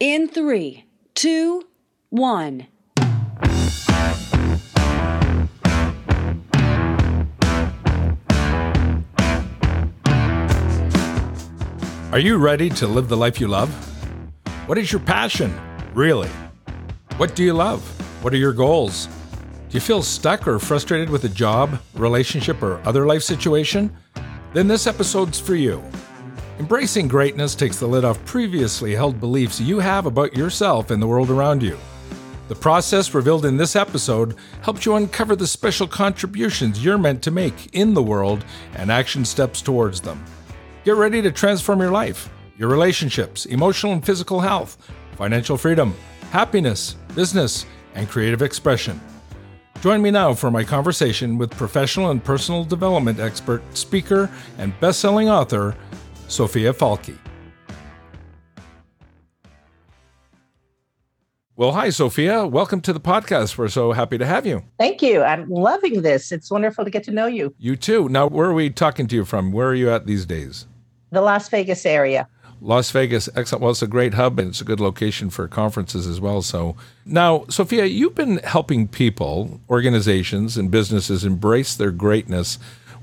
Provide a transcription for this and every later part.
In three, two, one. Are you ready to live the life you love? What is your passion, really? What do you love? What are your goals? Do you feel stuck or frustrated with a job, relationship, or other life situation? Then this episode's for you. Embracing greatness takes the lid off previously held beliefs you have about yourself and the world around you. The process revealed in this episode helps you uncover the special contributions you're meant to make in the world and action steps towards them. Get ready to transform your life, your relationships, emotional and physical health, financial freedom, happiness, business, and creative expression. Join me now for my conversation with professional and personal development expert, speaker, and best-selling author, Sophia Falke. Well, hi, Sophia. Welcome to the podcast. We're so happy to have you. Thank you. I'm loving this. It's wonderful to get to know you. You too. Now, where are we talking to you from? Where are you at these days? The Las Vegas area. Las Vegas, excellent. Well, it's a great hub and it's a good location for conferences as well. So now, Sophia, you've been helping people, organizations, and businesses embrace their greatness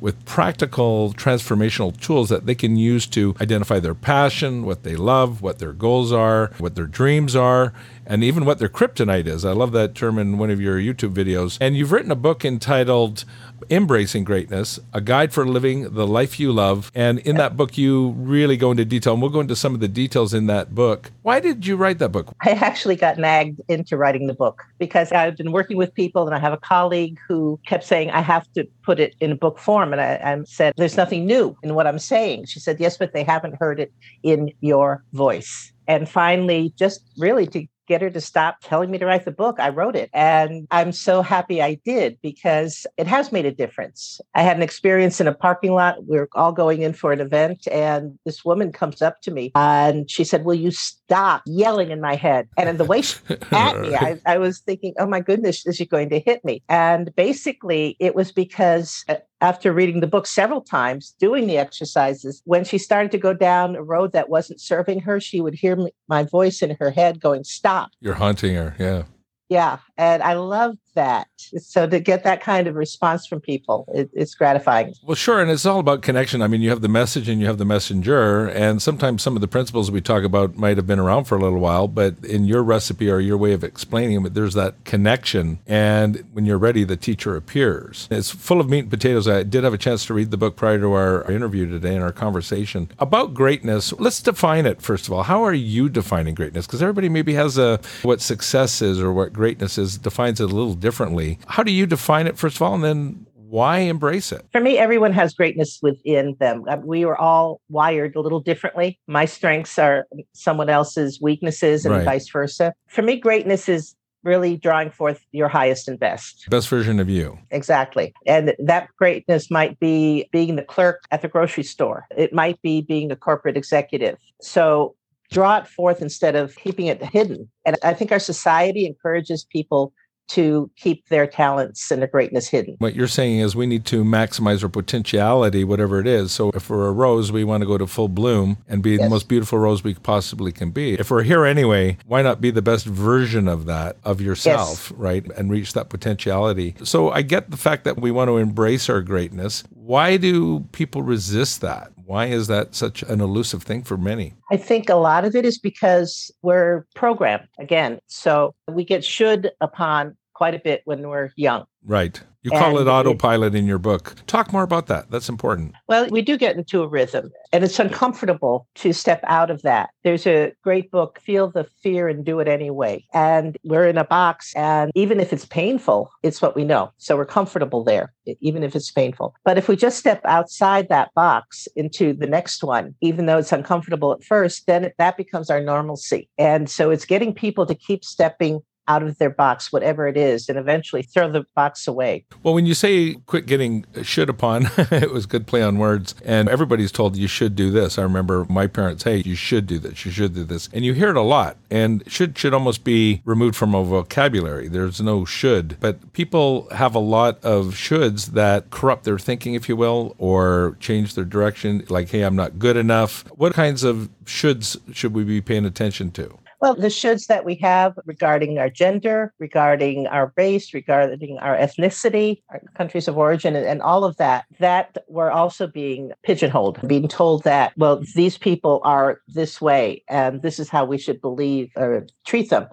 with practical transformational tools that they can use to identify their passion, what they love, what their goals are, what their dreams are, and even what their kryptonite is. I love that term in one of your YouTube videos. And you've written a book entitled Embracing Greatness, a guide for living the life you love. And in that book, you really go into detail, and we'll go into some of the details in that book. Why did you write that book? I actually got nagged into writing the book because I've been working with people, and I have a colleague who kept saying, I have to put it in a book form. And I, I said, There's nothing new in what I'm saying. She said, Yes, but they haven't heard it in your voice. And finally, just really to get her to stop telling me to write the book. I wrote it. And I'm so happy I did because it has made a difference. I had an experience in a parking lot. We are all going in for an event, and this woman comes up to me and she said, Will you stop yelling in my head? And in the way she at me, I, I was thinking, Oh my goodness, is she going to hit me? And basically, it was because uh, after reading the book several times, doing the exercises, when she started to go down a road that wasn't serving her, she would hear my voice in her head going, Stop. You're haunting her. Yeah. Yeah. And I love that. So to get that kind of response from people, it, it's gratifying. Well, sure. And it's all about connection. I mean, you have the message and you have the messenger. And sometimes some of the principles we talk about might have been around for a little while, but in your recipe or your way of explaining it, there's that connection. And when you're ready, the teacher appears. It's full of meat and potatoes. I did have a chance to read the book prior to our interview today and our conversation about greatness. Let's define it, first of all. How are you defining greatness? Because everybody maybe has a what success is or what greatness is, defines it a little differently. How do you define it, first of all, and then why embrace it? For me, everyone has greatness within them. Uh, we are all wired a little differently. My strengths are someone else's weaknesses and Right. vice versa. For me, greatness is really drawing forth your highest and best. Best version of you. Exactly. And that greatness might be being the clerk at the grocery store, it might be being a corporate executive. So draw it forth instead of keeping it hidden. And I think our society encourages people to keep their talents and their greatness hidden. What you're saying is we need to maximize our potentiality, whatever it is. So if we're a rose, we want to go to full bloom and be the most beautiful rose we possibly can be. If we're here anyway, why not be the best version of that, of yourself, right? And reach that potentiality. So I get the fact that we want to embrace our greatness. Why do people resist that? Why is that such an elusive thing for many? I think a lot of it is because we're programmed again. So we get should upon quite a bit when we're young. Right. You call And it autopilot in your book. Talk more about that. That's important. Well, we do get into a rhythm, and it's uncomfortable to step out of that. There's a great book, Feel the Fear and Do It Anyway. And we're in a box, and even if it's painful, it's what we know. So we're comfortable there, even if it's painful. But if we just step outside that box into the next one, even though it's uncomfortable at first, then that becomes our normalcy. And so it's getting people to keep stepping out of their box, whatever it is, and eventually throw the box away. Well, when you say quit getting shit upon, it was good play on words. And everybody's told you should do this. I remember my parents, hey, you should do this, you should do this. And you hear it a lot. And should should almost be removed from a vocabulary. There's no should. But people have a lot of shoulds that corrupt their thinking, if you will, or change their direction. Like, hey, I'm not good enough. What kinds of shoulds should we be paying attention to? Well, the shoulds that we have regarding our gender, regarding our race, regarding our ethnicity, our countries of origin, and, all of that, that we're also being pigeonholed, being told that, well, these people are this way and this is how we should believe or treat them.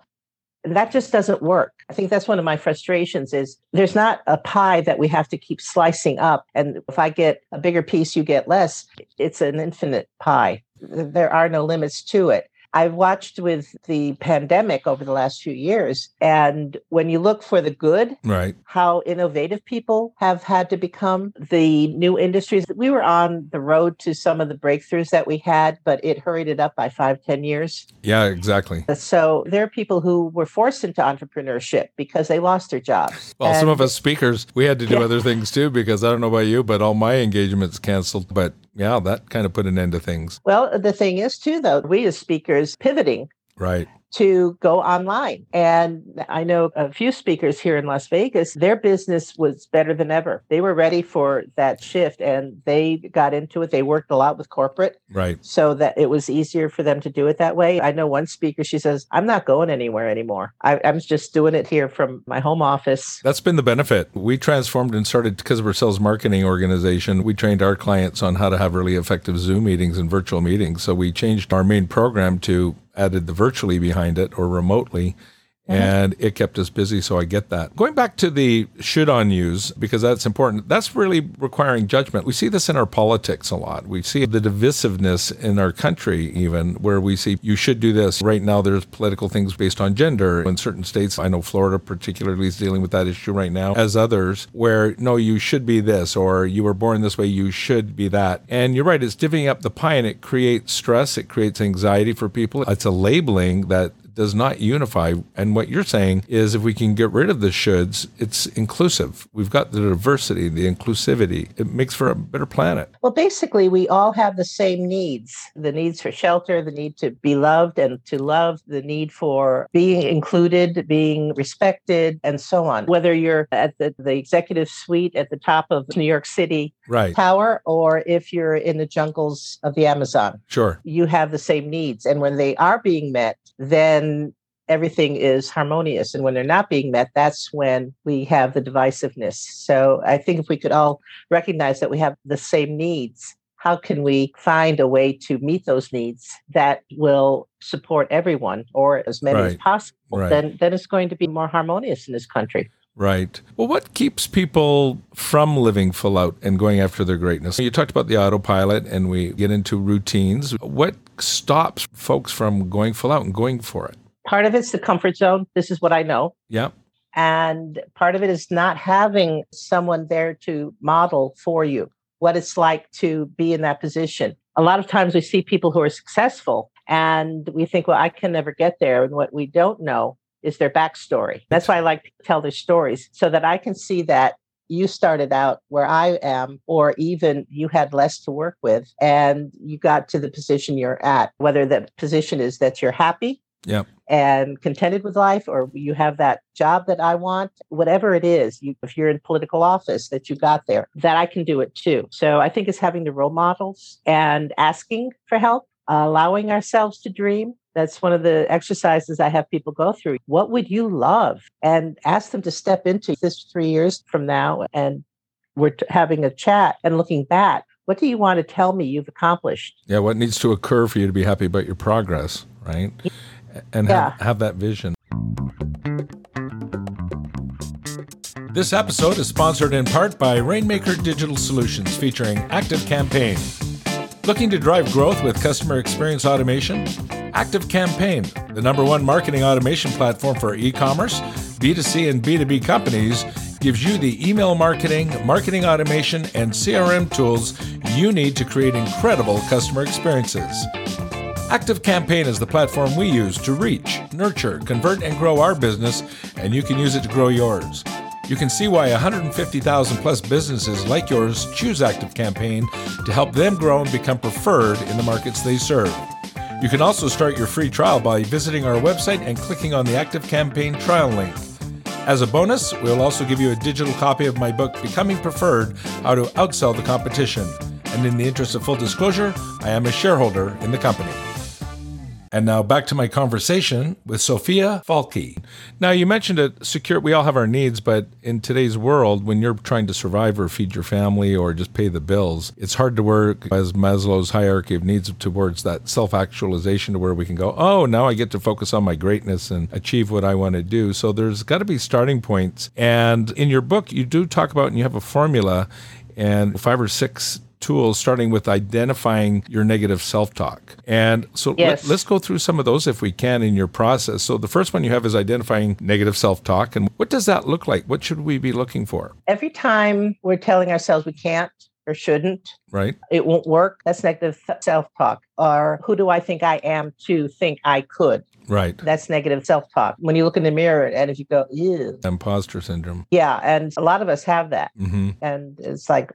And that just doesn't work. I think that's one of my frustrations is there's not a pie that we have to keep slicing up. And if I get a bigger piece, you get less. It's an infinite pie. There are no limits to it. I've watched with the pandemic over the last few years. And when you look for the good, right, how innovative people have had to become, the new industries, we were on the road to some of the breakthroughs that we had, but it hurried it up by five, ten years. Yeah, exactly. So there are people who were forced into entrepreneurship because they lost their jobs. Well, and, some of us speakers, we had to do yeah. other things too, because I don't know about you, but all my engagements canceled. But yeah, that kind of put an end to things. Well, the thing is, too, though, we as speakers pivoting. Right to go online. And I know a few speakers here in Las Vegas, their business was better than ever. They were ready for that shift and they got into it. They worked a lot with corporate. Right. So that it was easier for them to do it that way. I know one speaker, she says, I'm not going anywhere anymore. I, am just doing it here from my home office. That's been the benefit. We transformed and started because of our sales marketing organization. We trained our clients on how to have really effective Zoom meetings and virtual meetings. So we changed our main program to added the virtually behind it or remotely Uh-huh. and it kept us busy. So I get that. Going back to the should on use, because that's important, that's really requiring judgment. We see this in our politics a lot. We see the divisiveness in our country, even where we see you should do this. Right now, there's political things based on gender. In certain states, I know Florida particularly is dealing with that issue right now, as others, where no, you should be this, or you were born this way, you should be that. And you're right, it's divvying up the pie and it creates stress, it creates anxiety for people. It's a labeling that does not unify. And what you're saying is if we can get rid of the shoulds, it's inclusive. We've got the diversity, the inclusivity. It makes for a better planet. Well, basically, we all have the same needs the needs for shelter, the need to be loved and to love, the need for being included, being respected, and so on. Whether you're at the, the executive suite at the top of New York City right. power or if you're in the jungles of the Amazon. Sure. You have the same needs. And when they are being met, then everything is harmonious. And when they're not being met, that's when we have the divisiveness. So I think if we could all recognize that we have the same needs, how can we find a way to meet those needs that will support everyone or as many right. as possible? Right. Then, then it's going to be more harmonious in this country. Right. Well, what keeps people from living full out and going after their greatness? You talked about the autopilot and we get into routines. What stops folks from going full out and going for it? Part of it's the comfort zone. This is what I know. Yeah. And part of it is not having someone there to model for you what it's like to be in that position. A lot of times we see people who are successful and we think, well, I can never get there. And what we don't know is their backstory. That's why I like to tell their stories so that I can see that you started out where I am, or even you had less to work with and you got to the position you're at, whether the position is that you're happy yep. and contented with life, or you have that job that I want, whatever it is, you, if you're in political office that you got there, that I can do it too. So I think it's having the role models and asking for help, allowing ourselves to dream, that's one of the exercises I have people go through. What would you love? And ask them to step into this three years from now. And we're t- having a chat and looking back. What do you want to tell me you've accomplished? Yeah, what needs to occur for you to be happy about your progress, right? And yeah. have, have that vision. This episode is sponsored in part by Rainmaker Digital Solutions featuring Active Campaign. Looking to drive growth with customer experience automation? ActiveCampaign, the number one marketing automation platform for e commerce, B2C, and B2B companies, gives you the email marketing, marketing automation, and CRM tools you need to create incredible customer experiences. ActiveCampaign is the platform we use to reach, nurture, convert, and grow our business, and you can use it to grow yours. You can see why 150,000 plus businesses like yours choose Active Campaign to help them grow and become preferred in the markets they serve. You can also start your free trial by visiting our website and clicking on the Active Campaign trial link. As a bonus, we'll also give you a digital copy of my book, Becoming Preferred How to Outsell the Competition. And in the interest of full disclosure, I am a shareholder in the company. And now back to my conversation with Sophia Falke. Now, you mentioned it secure, we all have our needs, but in today's world, when you're trying to survive or feed your family or just pay the bills, it's hard to work as Maslow's hierarchy of needs towards that self actualization to where we can go, oh, now I get to focus on my greatness and achieve what I want to do. So there's got to be starting points. And in your book, you do talk about, and you have a formula and five or six tools, starting with identifying your negative self talk. And so yes. let, us go through some of those if we can in your process. So the first one you have is identifying negative self talk. And what does that look like? What should we be looking for? Every time we're telling ourselves we can't, or shouldn't. Right. It won't work. That's negative self talk. Or who do I think I am to think I could? Right. That's negative self talk. When you look in the mirror and if you go, ew. Imposter syndrome. Yeah. And a lot of us have that. Mm-hmm. And it's like,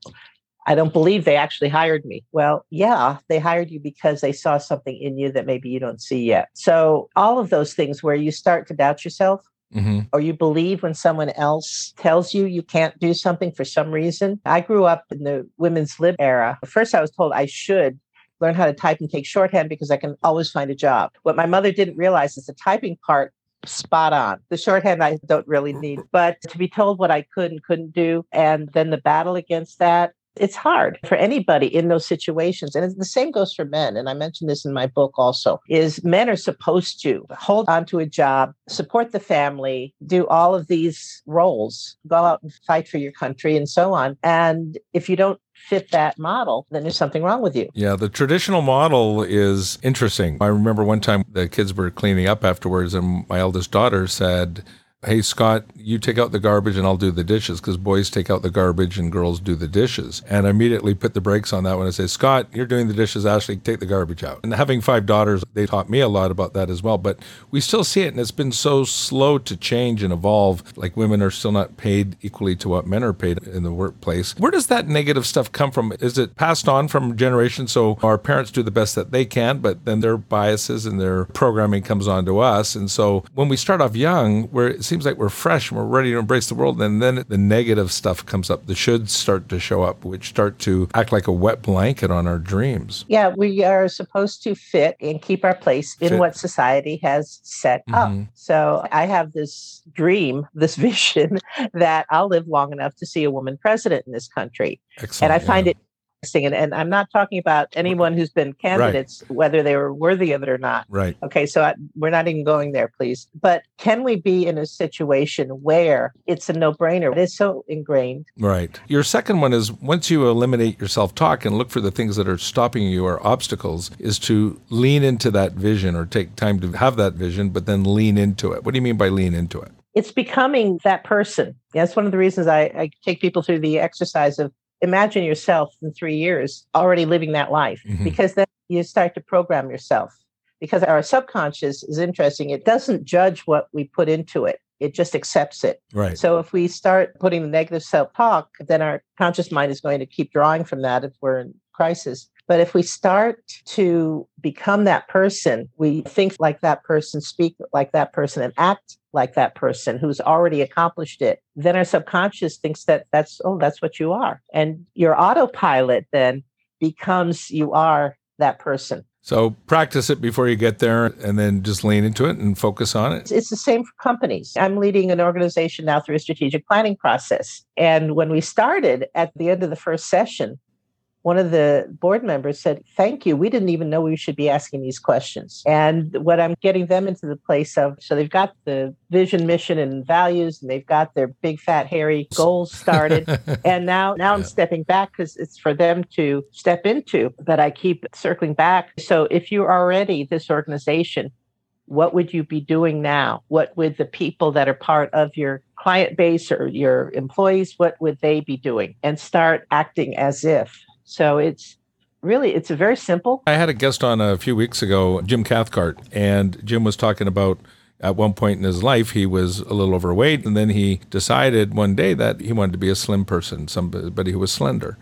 I don't believe they actually hired me. Well, yeah, they hired you because they saw something in you that maybe you don't see yet. So, all of those things where you start to doubt yourself, Mm-hmm. or you believe when someone else tells you you can't do something for some reason. I grew up in the women's lib era. First, I was told I should learn how to type and take shorthand because I can always find a job. What my mother didn't realize is the typing part spot on. The shorthand I don't really need, but to be told what I could and couldn't do, and then the battle against that, it's hard for anybody in those situations and the same goes for men and i mentioned this in my book also is men are supposed to hold on to a job support the family do all of these roles go out and fight for your country and so on and if you don't fit that model, then there's something wrong with you. Yeah, the traditional model is interesting. I remember one time the kids were cleaning up afterwards, and my eldest daughter said, hey scott you take out the garbage and i'll do the dishes because boys take out the garbage and girls do the dishes. And i immediately put the brakes on that when I say scott you're doing the dishes ashley take the garbage out. And having five daughters they taught me a lot about that as well but we still see it and it's been so slow to change and evolve. Like women are still not paid equally to what men are paid in the workplace. Where does that negative stuff come from? Is it passed on from generation so our parents do the best that they can but then their biases and their programming comes on to us? And so when we start off young where seems like we're fresh and we're ready to embrace the world. And then the negative stuff comes up. The shoulds start to show up, which start to act like a wet blanket on our dreams. Yeah, we are supposed to fit and keep our place in Fit. what society has set up. Mhm. So I have this dream, this vision that I'll live long enough to see a woman president in this country. Excellent. and I find yeah. it. And, and I'm not talking about anyone who's been candidates, whether they were worthy of it or not. Right. Okay, so I, we're not even going there, please. But can we be in a situation where it's a no brainer? It is so ingrained. Right. Your second one is once you eliminate your self talk and look for the things that are stopping you or obstacles, is to lean into that vision or take time to have that vision, but then lean into it. What do you mean by lean into it? It's becoming that person. That's one of the reasons I, I take people through the exercise of imagine yourself in three years already living that life, Mhm. because then you start to program yourself. Because our subconscious is interesting. It doesn't judge what we put into it. It just accepts it. Right. So if we start putting the negative self talk, then our conscious mind is going to keep drawing from that if we're in crisis. But if we start to become that person, we think like that person, speak like that person, and act like that person who's already accomplished it, then our subconscious thinks that that's, oh, that's what you are. And your autopilot then becomes you are that person. So practice it before you get there and then just lean into it and focus on it. It's- It's the same for companies. I'm leading an organization now through a strategic planning process. And when we started at the end of the first session, one of the board members said, Thank you. We didn't even know we should be asking these questions. And what I'm getting them into the place of so they've got the vision, mission, and values, and they've got their big, fat, hairy goals started. and now now I'm stepping back because it's for them to step into. But I keep circling back. So if you're already this organization, what would you be doing now? What would the people that are part of your client base or your employees, what would they be doing? And start acting as if. So it's really it's a very simple. I had a guest on a few weeks ago, Jim Cathcart, and Jim was talking about at one point in his life he was a little overweight, and then he decided one day that he wanted to be a slim person, somebody who was slender.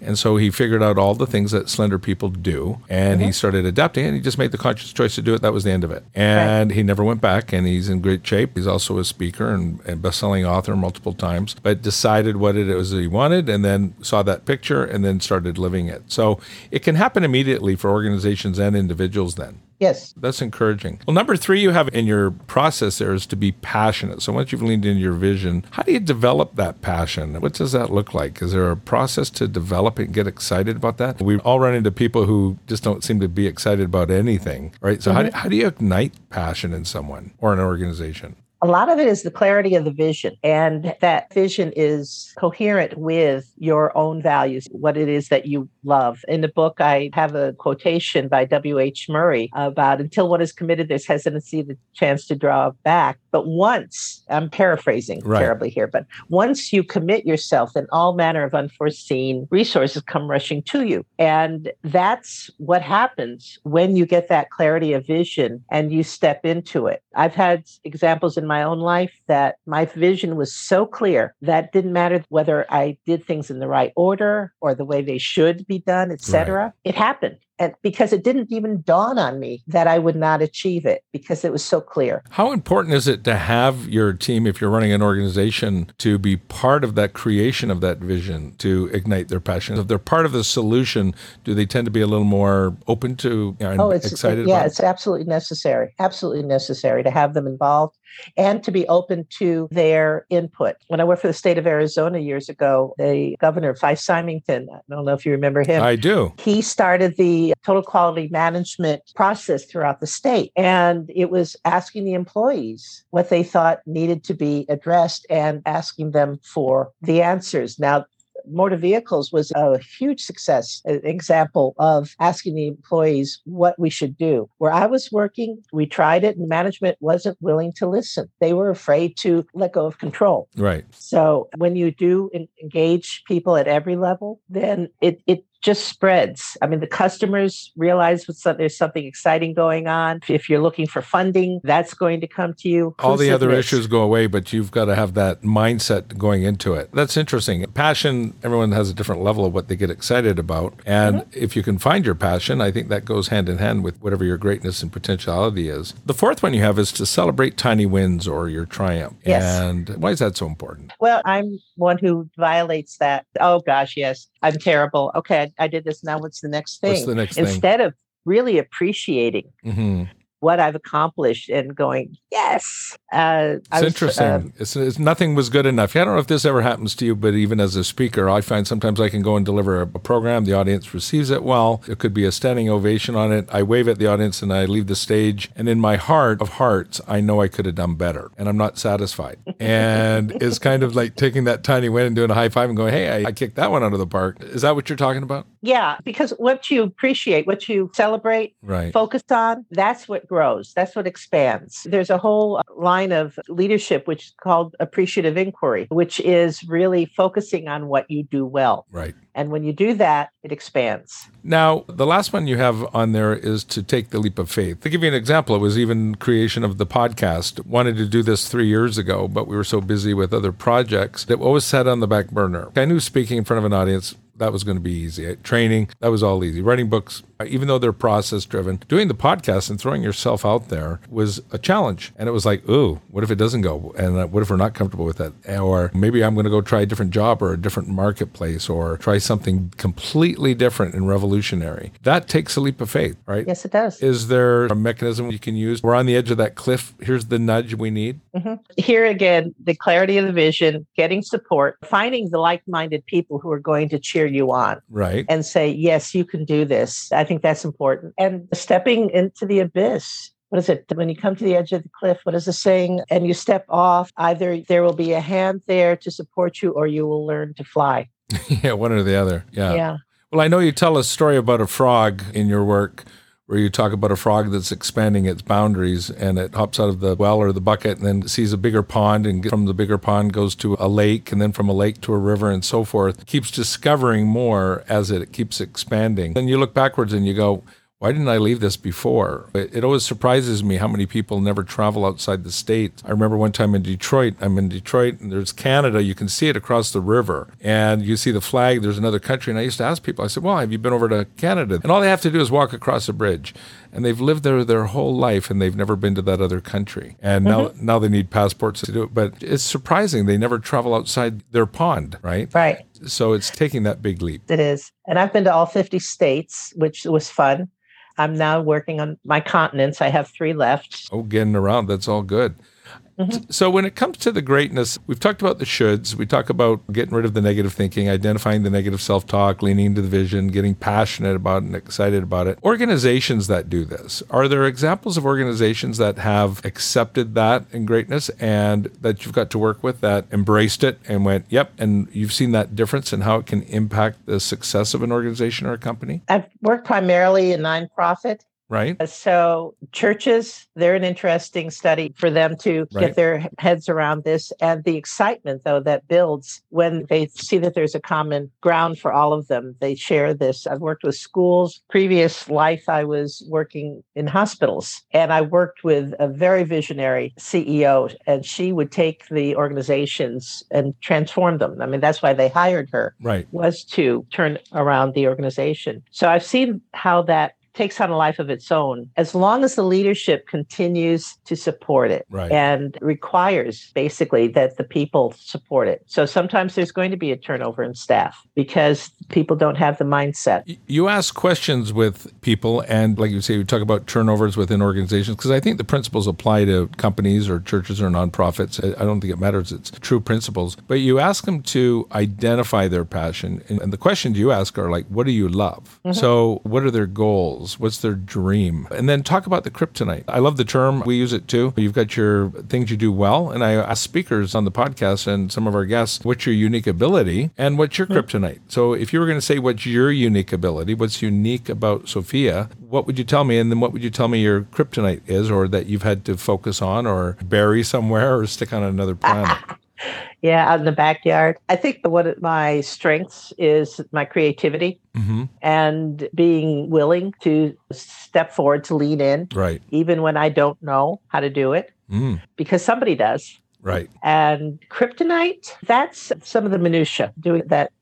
And so he figured out all the things that slender people do, and he mm-hmm. started adapting, and he just made the conscious choice to do it. That was the end of it. And he never went back, and he's in great shape. He's also a speaker and, and best-selling author multiple times, but decided what it was he wanted, and then saw that picture, and then started living it. So it can happen immediately for organizations and individuals then. Yes. That's encouraging. Well, number three, you have in your process there is to be passionate. So once you've leaned into your vision, how do you develop that passion? What does that look like? Is there a process to develop it and get excited about that? We all run into people who just don't seem to be excited about anything, right? So mm-hmm. how, do, how do you ignite passion in someone or an organization? A lot of it is the clarity of the vision, and that vision is coherent with your own values, what it is that you love. In the book, I have a quotation by W.H. Murray about until one is committed, there's hesitancy, the chance to draw back. But once, I'm paraphrasing right. terribly here, but once you commit yourself, then all manner of unforeseen resources come rushing to you. And that's what happens when you get that clarity of vision and you step into it. I've had examples in my own life that my vision was so clear that didn't matter whether I did things in the right order or the way they should be done, etc. Right. It happened and because it didn't even dawn on me that I would not achieve it because it was so clear. How important is it to have your team, if you're running an organization, to be part of that creation of that vision to ignite their passion? If they're part of the solution, do they tend to be a little more open to you know, oh, it's, excited? Yeah, it's absolutely necessary. Absolutely necessary to have them involved and to be open to their input. When I worked for the state of Arizona years ago, the governor, Fife Symington, I don't know if you remember him. I do. He started the total quality management process throughout the state. And it was asking the employees what they thought needed to be addressed and asking them for the answers. Now, motor vehicles was a huge success an example of asking the employees what we should do where i was working we tried it and management wasn't willing to listen they were afraid to let go of control right so when you do engage people at every level then it, it just spreads. I mean, the customers realize there's something exciting going on. If you're looking for funding, that's going to come to you. All the other issues go away, but you've got to have that mindset going into it. That's interesting. Passion, everyone has a different level of what they get excited about. And mm-hmm. if you can find your passion, I think that goes hand in hand with whatever your greatness and potentiality is. The fourth one you have is to celebrate tiny wins or your triumph. Yes. And why is that so important? Well, I'm one who violates that. Oh, gosh, yes. I'm terrible. Okay, I, I did this. Now what's the next thing? What's the next Instead thing? of really appreciating mm-hmm what I've accomplished and going, yes. Uh, it's was, interesting. Uh, it's, it's, nothing was good enough. I don't know if this ever happens to you, but even as a speaker, I find sometimes I can go and deliver a, a, program. The audience receives it well. It could be a standing ovation on it. I wave at the audience and I leave the stage. And in my heart of hearts, I know I could have done better and I'm not satisfied. And it's kind of like taking that tiny win and doing a high five and going, hey, I, I kicked that one out of the park. Is that what you're talking about? Yeah, because what you appreciate, what you celebrate, right. focus on, that's what grows. That's what expands. There's a whole uh, line of leadership which is called appreciative inquiry, which is really focusing on what you do well. Right. And when you do that, it expands. Now, the last one you have on there is to take the leap of faith. To give you an example, it was even creation of the podcast. Wanted to do this three years ago, but we were so busy with other projects that what was set on the back burner. I knew speaking in front of an audience that was going to be easy. Training, that was all easy. Writing books, even though they're process driven, doing the podcast and throwing yourself out there was a challenge. And it was like, ooh, what if it doesn't go? And uh, what if we're not comfortable with that? Or maybe I'm going to go try a different job or a different marketplace or try something completely different and revolutionary. That takes a leap of faith, right? Yes, it does. Is there a mechanism you can use? We're on the edge of that cliff. Here's the nudge we need. Mm-hmm. Here again, the clarity of the vision, getting support, finding the like minded people who are going to cheer you on. Right. And say, yes, you can do this. I think that's important. And stepping into the abyss what is it? When you come to the edge of the cliff, what is the saying? And you step off, either there will be a hand there to support you or you will learn to fly. yeah, one or the other. Yeah. Yeah. Well, I know you tell a story about a frog in your work where you talk about a frog that's expanding its boundaries and it hops out of the well or the bucket and then sees a bigger pond and from the bigger pond goes to a lake and then from a lake to a river and so forth. keeps discovering more as it keeps expanding. Then you look backwards and you go, why didn't I leave this before? It, it, always surprises me how many people never travel outside the States. I remember one time in Detroit, I'm in Detroit and there's Canada. You can see it across the river and you see the flag. There's another country. And I used to ask people, I said, well, have you been over to Canada? And all they have to do is walk across a bridge. And they've lived there their whole life and they've never been to that other country. And mm-hmm. now, now they need passports to do it. But it's surprising they never travel outside their pond, right? Right. So it's taking that big leap. It is. And I've been to all 50 states, which was fun. I'm now working on my continents. I have three left. Oh, getting around. That's all good. Mm-hmm. So when it comes to the greatness, we've talked about the shoulds. We talk about getting rid of the negative thinking, identifying the negative self-talk, leaning into the vision, getting passionate about it and excited about it. Organizations that do this, are there examples of organizations that have accepted that in greatness and that you've got to work with that embraced it and went, yep, and you've seen that difference in how it can impact the success of an organization or a company? I've worked primarily in nonprofit Right. Uh, so, churches, they're an interesting study for them to right. get their heads around this. And the excitement, though, that builds when they see that there's a common ground for all of them. They share this. I've worked with schools. Previous life, I was working in hospitals, and I worked with a very visionary CEO, and she would take the organizations and transform them. I mean, that's why they hired her, right? Was to turn around the organization. So, I've seen how that takes on a life of its own as long as the leadership continues to support it right. and requires basically that the people support it. So sometimes there's going to be a turnover in staff because people don't have the mindset. You ask questions with people, and like you say, you talk about turnovers within organizations because I think the principles apply to companies or churches or nonprofits. I don't think it matters. It's true principles. But you ask them to identify their passion. And the questions you ask are like, what do you love? Mm-hmm. So, what are their goals? Goals? What's their dream? And then talk about the kryptonite. I love the term. We use it too. You've got your things you do well. And I ask speakers on the podcast and some of our guests, what's your unique ability and what's your kryptonite? So if you were going to say what's your unique ability, what's unique about Sophia, what would you tell me? And then what would you tell me your kryptonite is or that you've had to focus on or bury somewhere or stick on another planet? yeah, out in the backyard. I think what my strengths is my creativity mm-hmm. and being willing to step forward to lean in, right? Even when I don't know how to do it, mm. because somebody does, right? And kryptonite, that's some of the minutia. Doing that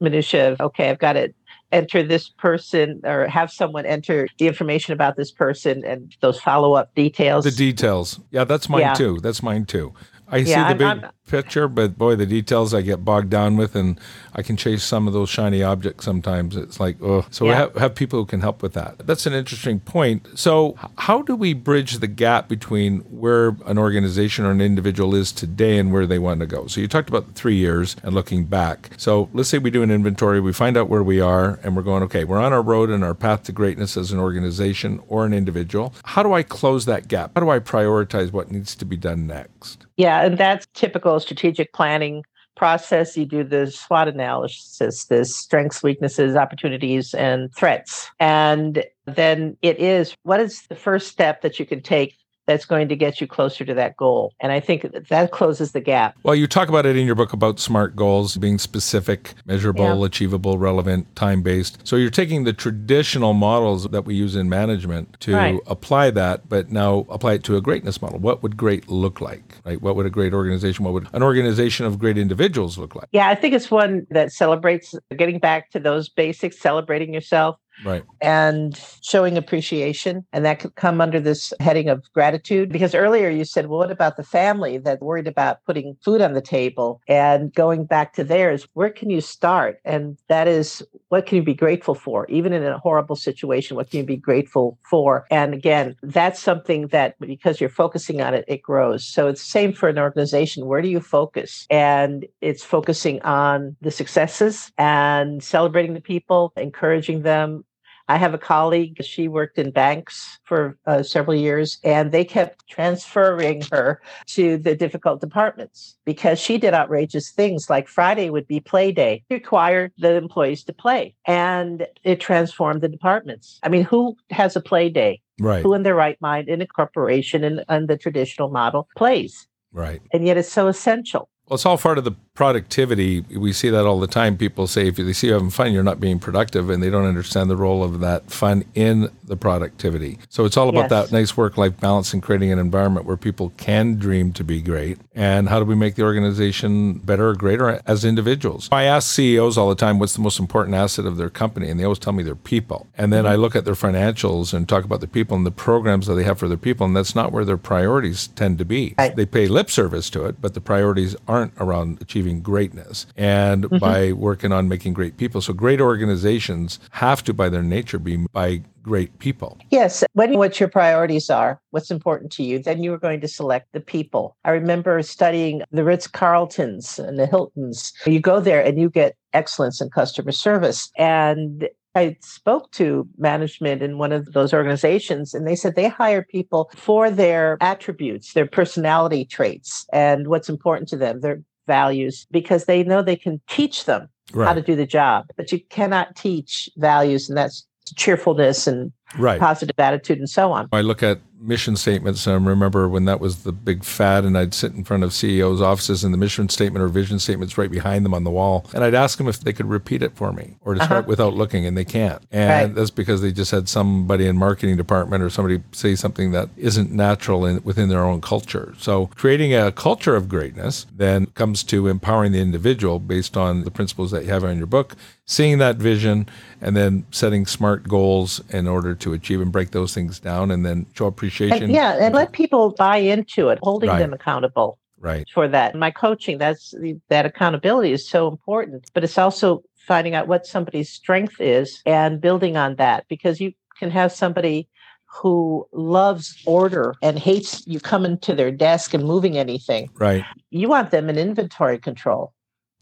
minutia of okay, I've got to enter this person or have someone enter the information about this person and those follow up details. The details. Yeah, that's mine yeah. too. That's mine too. I yeah, see the I'm, big I'm, picture, but boy, the details I get bogged down with, and I can chase some of those shiny objects sometimes. It's like, oh, so yeah. we have, have people who can help with that. That's an interesting point. So, how do we bridge the gap between where an organization or an individual is today and where they want to go? So, you talked about the three years and looking back. So, let's say we do an inventory, we find out where we are, and we're going, okay, we're on our road and our path to greatness as an organization or an individual. How do I close that gap? How do I prioritize what needs to be done next? Yeah, and that's typical strategic planning process. You do the SWOT analysis, the strengths, weaknesses, opportunities, and threats. And then it is what is the first step that you can take that's going to get you closer to that goal. And I think that, closes the gap. Well, you talk about it in your book about SMART goals being specific, measurable, yeah. achievable, relevant, time based. So you're taking the traditional models that we use in management to right. apply that, but now apply it to a greatness model. What would great look like? Right? What would a great organization, what would an organization of great individuals look like? Yeah, I think it's one that celebrates getting back to those basics, celebrating yourself, right. and showing appreciation and that could come under this heading of gratitude because earlier you said well what about the family that worried about putting food on the table? And going back to theirs where can you start? And that is what can you be grateful for even in a horrible situation what can you be grateful for? And again that's something that because you're focusing on it it grows. So it's the same for an organization. Where do you focus? And it's focusing on the successes and celebrating the people encouraging them I have a colleague, she worked in banks for uh, several years, and they kept transferring her to the difficult departments because she did outrageous things like Friday would be play day, required the employees to play, and it transformed the departments. I mean, who has a play day? Right. Who in their right mind in a corporation and, and the traditional model plays? Right. And yet it's so essential. Well, it's all part of the productivity. We see that all the time. People say if they see you having fun, you're not being productive, and they don't understand the role of that fun in the productivity. So it's all about yes. that nice work life balance and creating an environment where people can dream to be great. And how do we make the organization better or greater as individuals? I ask CEOs all the time what's the most important asset of their company, and they always tell me their people. And then mm-hmm. I look at their financials and talk about the people and the programs that they have for their people, and that's not where their priorities tend to be. Right. They pay lip service to it, but the priorities aren't around achieving achieving greatness and mm-hmm. by working on making great people. So great organizations have to, by their nature, be by great people. Yes. When what your priorities are, what's important to you, then you are going to select the people. I remember studying the Ritz Carltons and the Hiltons. You go there and you get excellence in customer service. And I spoke to management in one of those organizations, and they said they hire people for their attributes, their personality traits, and what's important to them, their values, because they know they can teach them right. how to do the job. But you cannot teach values, and that's cheerfulness and right. positive attitude and so on. I look at mission statements. And I remember when that was the big fad, and I'd sit in front of CEOs' offices, and the mission statement or vision statements right behind them on the wall, and I'd ask them if they could repeat it for me or to start uh-huh. without looking, and they can't. And right. that's because they just had somebody in marketing department or somebody say something that isn't natural in, within their own culture. So creating a culture of greatness then comes to empowering the individual based on the principles that you have in your book, seeing that vision, and then setting smart goals in order to achieve and break those things down, and then show appreciation. And, yeah, and let people buy into it, holding right. them accountable. Right. For that. My coaching, that's that accountability is so important, but it's also finding out what somebody's strength is and building on that because you can have somebody who loves order and hates you coming to their desk and moving anything. Right. You want them in inventory control.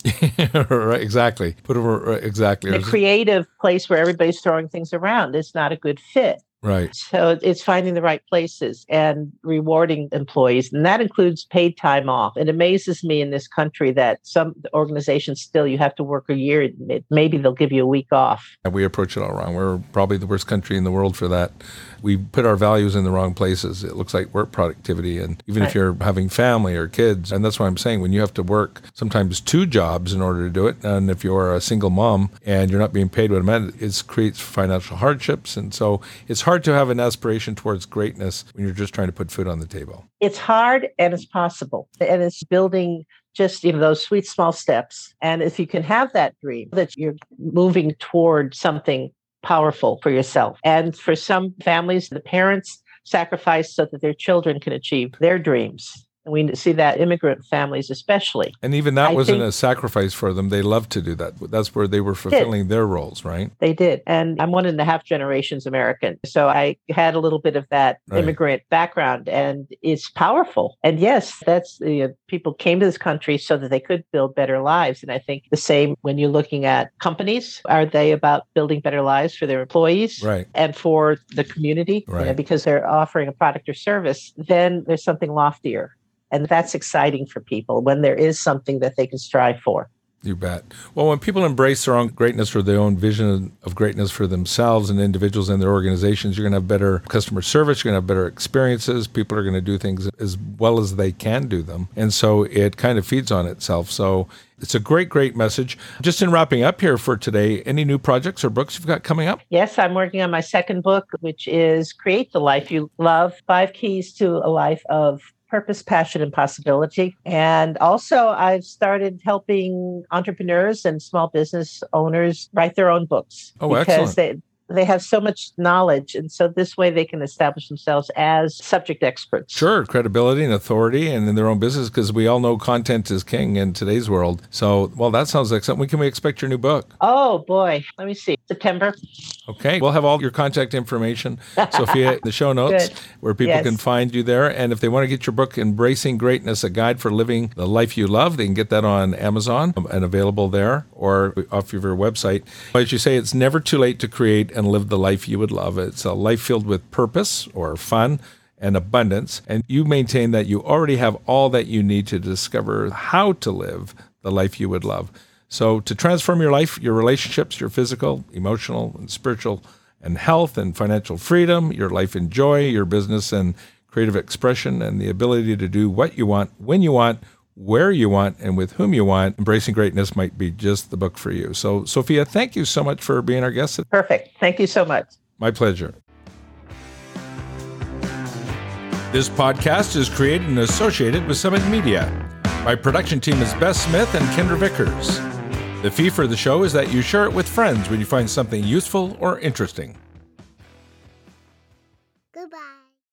right, exactly. Put them exactly. A creative place where everybody's throwing things around is not a good fit. Right. So it's finding the right places and rewarding employees. And that includes paid time off. It amazes me in this country that some organizations still you have to work a year. Maybe they'll give you a week off. And we approach it all wrong. We're probably the worst country in the world for that. We put our values in the wrong places. It looks like work productivity. And even right. if you're having family or kids, and that's why I'm saying when you have to work sometimes two jobs in order to do it, and if you're a single mom and you're not being paid what it meant, it creates financial hardships. And so it's hard hard to have an aspiration towards greatness when you're just trying to put food on the table. It's hard and it's possible. And it's building just you know those sweet small steps. And if you can have that dream that you're moving toward something powerful for yourself. And for some families, the parents sacrifice so that their children can achieve their dreams. And we see that immigrant families, especially. And even that I wasn't a sacrifice for them. They loved to do that. That's where they were fulfilling their roles, right? They did. And I'm one and a half generations American. So I had a little bit of that right. immigrant background, and it's powerful. And yes, that's you know, people came to this country so that they could build better lives. And I think the same when you're looking at companies, are they about building better lives for their employees right. and for the community? Right. You know, because they're offering a product or service, then there's something loftier. And that's exciting for people when there is something that they can strive for. You bet. Well, when people embrace their own greatness or their own vision of greatness for themselves and individuals and their organizations, you're going to have better customer service, you're going to have better experiences. People are going to do things as well as they can do them. And so it kind of feeds on itself. So it's a great, great message. Just in wrapping up here for today, any new projects or books you've got coming up? Yes, I'm working on my second book, which is Create the Life You Love Five Keys to a Life of purpose, passion, and possibility. And also, I've started helping entrepreneurs and small business owners write their own books oh, because excellent. they they have so much knowledge and so this way they can establish themselves as subject experts. Sure credibility and authority and in their own business because we all know content is king in today's world. So well that sounds like something when can we expect your new book? Oh boy. Let me see. September. Okay we'll have all your contact information sophia in the show notes Good. where people yes. can find you there. And if they want to get your book embracing greatness a guide for living the life you love they can get that on amazon um, and available there or off of your website. As you say it's never too late to create and live the life you would love. It's a life filled with purpose or fun and abundance. And you maintain that you already have all that you need to discover how to live the life you would love. So, to transform your life, your relationships, your physical, emotional, and spiritual, and health and financial freedom, your life and joy, your business and creative expression, and the ability to do what you want, when you want, where you want and with whom you want, Embracing Greatness might be just the book for you. So, Sophia, thank you so much for being our guest. Perfect. Thank you so much. My pleasure. This podcast is created and associated with Summit Media. My production team is Beth Smith and Kendra Vickers. The fee for the show is that you share it with friends when you find something useful or interesting. Goodbye.